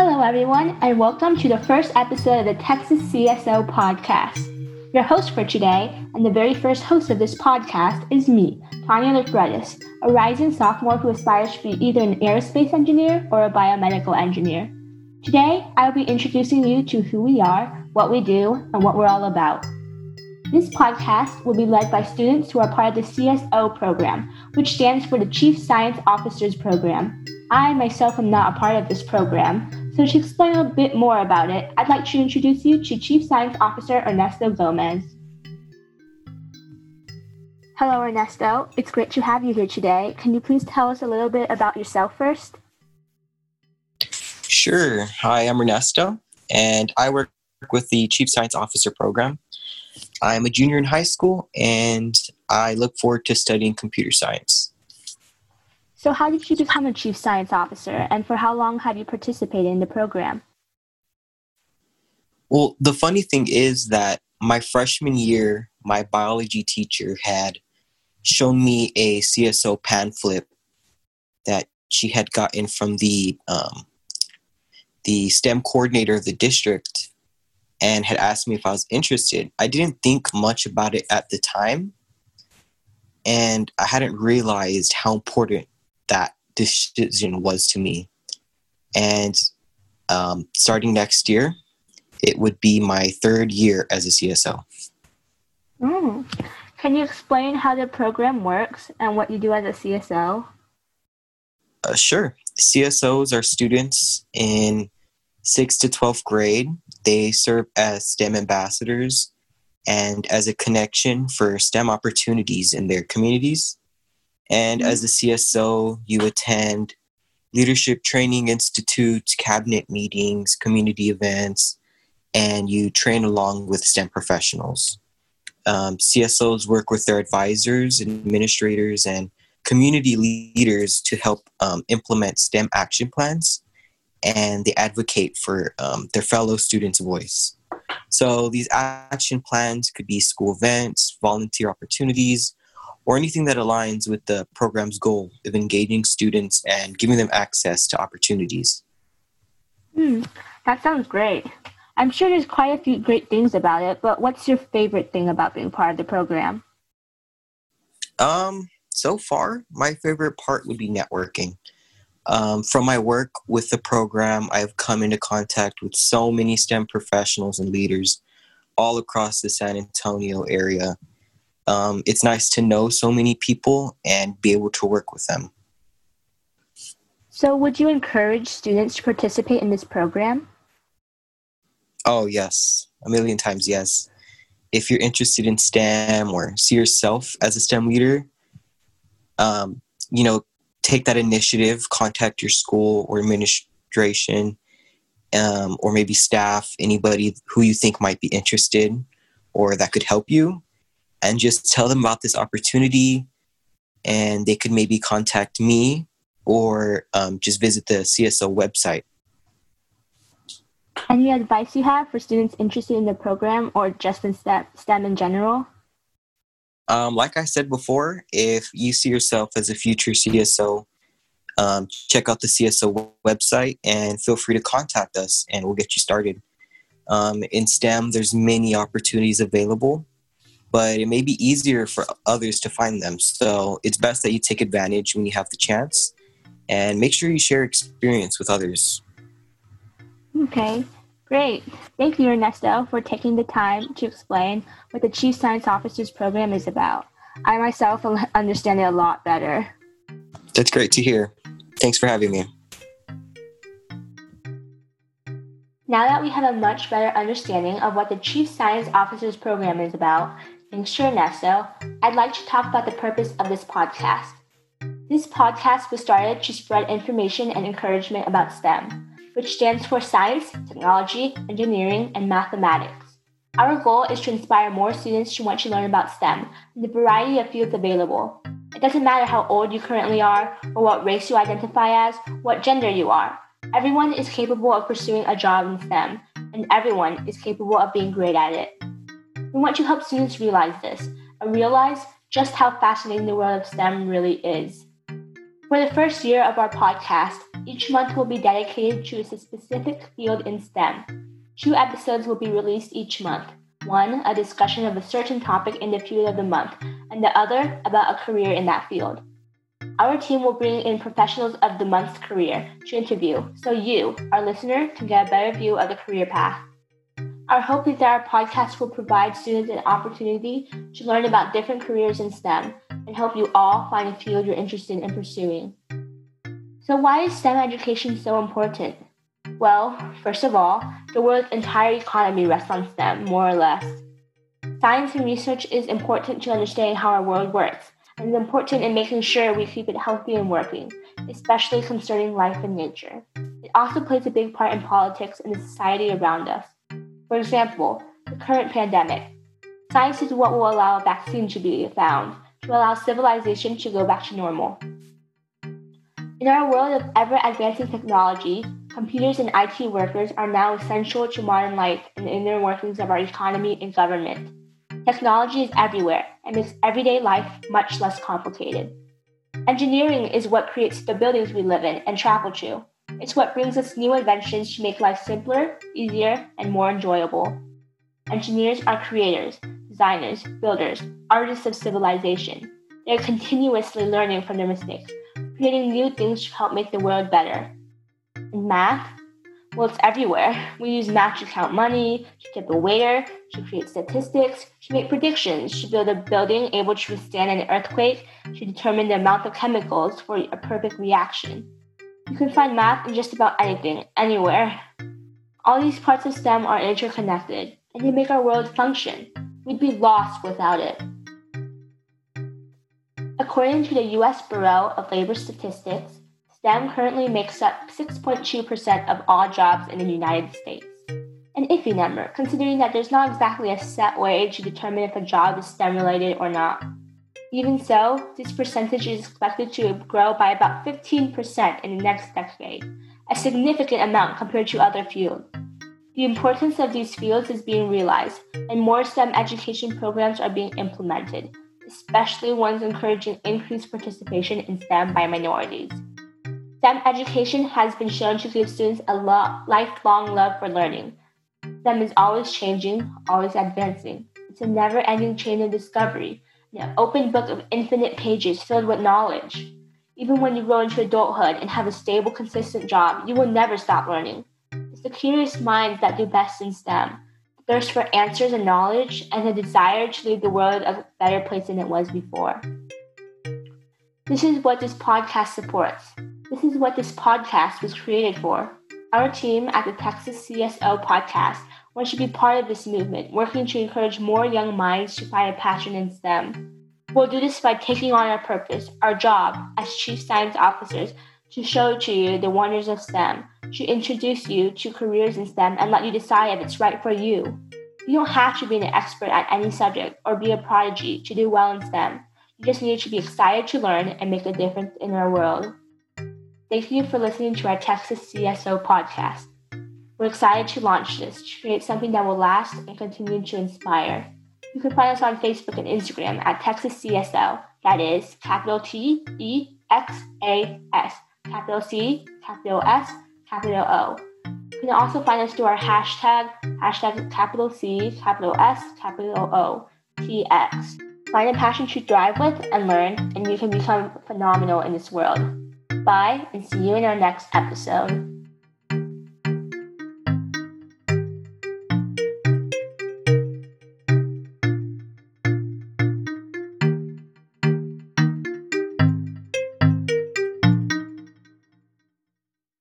Hello, everyone, and welcome to the first episode of the Texas CSO podcast. Your host for today, and the very first host of this podcast, is me, Tanya Libretis, a rising sophomore who aspires to be either an aerospace engineer or a biomedical engineer. Today, I will be introducing you to who we are, what we do, and what we're all about. This podcast will be led by students who are part of the CSO program, which stands for the Chief Science Officers Program. I myself am not a part of this program, so to explain a bit more about it, I'd like to introduce you to Chief Science Officer Ernesto Gomez. Hello, Ernesto. It's great to have you here today. Can you please tell us a little bit about yourself first? Sure. Hi, I'm Ernesto, and I work with the Chief Science Officer program. I'm a junior in high school and I look forward to studying computer science. So, how did you become a chief science officer and for how long have you participated in the program? Well, the funny thing is that my freshman year, my biology teacher had shown me a CSO pamphlet that she had gotten from the um, the STEM coordinator of the district and had asked me if I was interested. I didn't think much about it at the time, and I hadn't realized how important that decision was to me. And um, starting next year, it would be my third year as a CSO. Mm. Can you explain how the program works and what you do as a CSO? Uh, sure. CSOs are students in 6th to 12th grade they serve as STEM ambassadors and as a connection for STEM opportunities in their communities. And as a CSO, you attend leadership training institutes, cabinet meetings, community events, and you train along with STEM professionals. Um, CSOs work with their advisors, administrators, and community leaders to help um, implement STEM action plans and they advocate for um, their fellow students' voice. So these action plans could be school events, volunteer opportunities, or anything that aligns with the program's goal of engaging students and giving them access to opportunities. Hmm, that sounds great. I'm sure there's quite a few great things about it, but what's your favorite thing about being part of the program? Um, so far, my favorite part would be networking. Um, from my work with the program, I've come into contact with so many STEM professionals and leaders all across the San Antonio area. Um, it's nice to know so many people and be able to work with them. So, would you encourage students to participate in this program? Oh, yes, a million times yes. If you're interested in STEM or see yourself as a STEM leader, um, you know, take that initiative, contact your school or administration, um, or maybe staff, anybody who you think might be interested or that could help you, and just tell them about this opportunity. And they could maybe contact me or um, just visit the CSO website. Any advice you have for students interested in the program or just in STEM in general? Um, like I said before, if you see yourself as a future CSO, um, check out the CSO website and feel free to contact us and we'll get you started. Um, in STEM, there's many opportunities available, but it may be easier for others to find them. So it's best that you take advantage when you have the chance and make sure you share experience with others. Okay. Great. Thank you, Ernesto, for taking the time to explain what the Chief Science Officers program is about. I myself understand it a lot better. That's great to hear. Thanks for having me. Now that we have a much better understanding of what the Chief Science Officers program is about, thanks to Ernesto, I'd like to talk about the purpose of this podcast. This podcast was started to spread information and encouragement about STEM which stands for Science, Technology, Engineering, and Mathematics. Our goal is to inspire more students to want to learn about STEM and the variety of fields available. It doesn't matter how old you currently are, or what race you identify as, what gender you are. Everyone is capable of pursuing a job in STEM, and everyone is capable of being great at it. We want to help students realize this and realize just how fascinating the world of STEM really is. For the first year of our podcast, Each month will be dedicated to a specific field in STEM. Two episodes will be released each month. One, a discussion of a certain topic in the field of the month, and the other about a career in that field. Our team will bring in professionals of the month's career to interview so you, our listener, can get a better view of the career path. Our hope is that our podcast will provide students an opportunity to learn about different careers in STEM and help you all find a field you're interested in pursuing. So, why is STEM education so important? Well, first of all, the world's entire economy rests on STEM, more or less. Science and research is important to understanding how our world works and is important in making sure we keep it healthy and working, especially concerning life and nature. It also plays a big part in politics and the society around us. For example, the current pandemic. Science is what will allow a vaccine to be found, to allow civilization to go back to normal. In our world of ever advancing technology, computers and IT workers are now essential to modern life and the inner workings of our economy and government. Technology is everywhere and makes everyday life much less complicated. Engineering is what creates the buildings we live in and travel to. It's what brings us new inventions to make life simpler, easier, and more enjoyable. Engineers are creators, designers, builders, artists of civilization. They are continuously learning from their mistakes, creating new things to help make the world better. In math, well, it's everywhere. We use math to count money, to tip a waiter, to create statistics, to make predictions, to build a building able to withstand an earthquake, to determine the amount of chemicals for a perfect reaction. You can find math in just about anything, anywhere. All these parts of STEM are interconnected, and they make our world function. We'd be lost without it. According to the US Bureau of Labor Statistics, STEM currently makes up 6.2% of all jobs in the United States. An iffy number, considering that there's not exactly a set way to determine if a job is STEM related or not. Even so, this percentage is expected to grow by about 15% in the next decade, a significant amount compared to other fields. The importance of these fields is being realized, and more STEM education programs are being implemented, especially ones encouraging increased participation in STEM by minorities. STEM education has been shown to give students a lo- lifelong love for learning. STEM is always changing, always advancing. It's a never ending chain of discovery, an open book of infinite pages filled with knowledge. Even when you grow into adulthood and have a stable, consistent job, you will never stop learning. It's the curious minds that do best in STEM the thirst for answers and knowledge, and the desire to leave the world a better place than it was before. This is what this podcast supports. This is what this podcast was created for. Our team at the Texas CSO podcast wants to be part of this movement, working to encourage more young minds to find a passion in STEM. We'll do this by taking on our purpose, our job as Chief Science Officers, to show to you the wonders of STEM, to introduce you to careers in STEM and let you decide if it's right for you. You don't have to be an expert at any subject or be a prodigy to do well in STEM. You just need to be excited to learn and make a difference in our world. Thank you for listening to our Texas CSO podcast. We're excited to launch this to create something that will last and continue to inspire. You can find us on Facebook and Instagram at Texas CSO. That is capital T E X A S, capital C, capital S, capital O. You can also find us through our hashtag, hashtag capital C, capital S, capital O. Find a passion to thrive with and learn, and you can become phenomenal in this world. Bye, and see you in our next episode.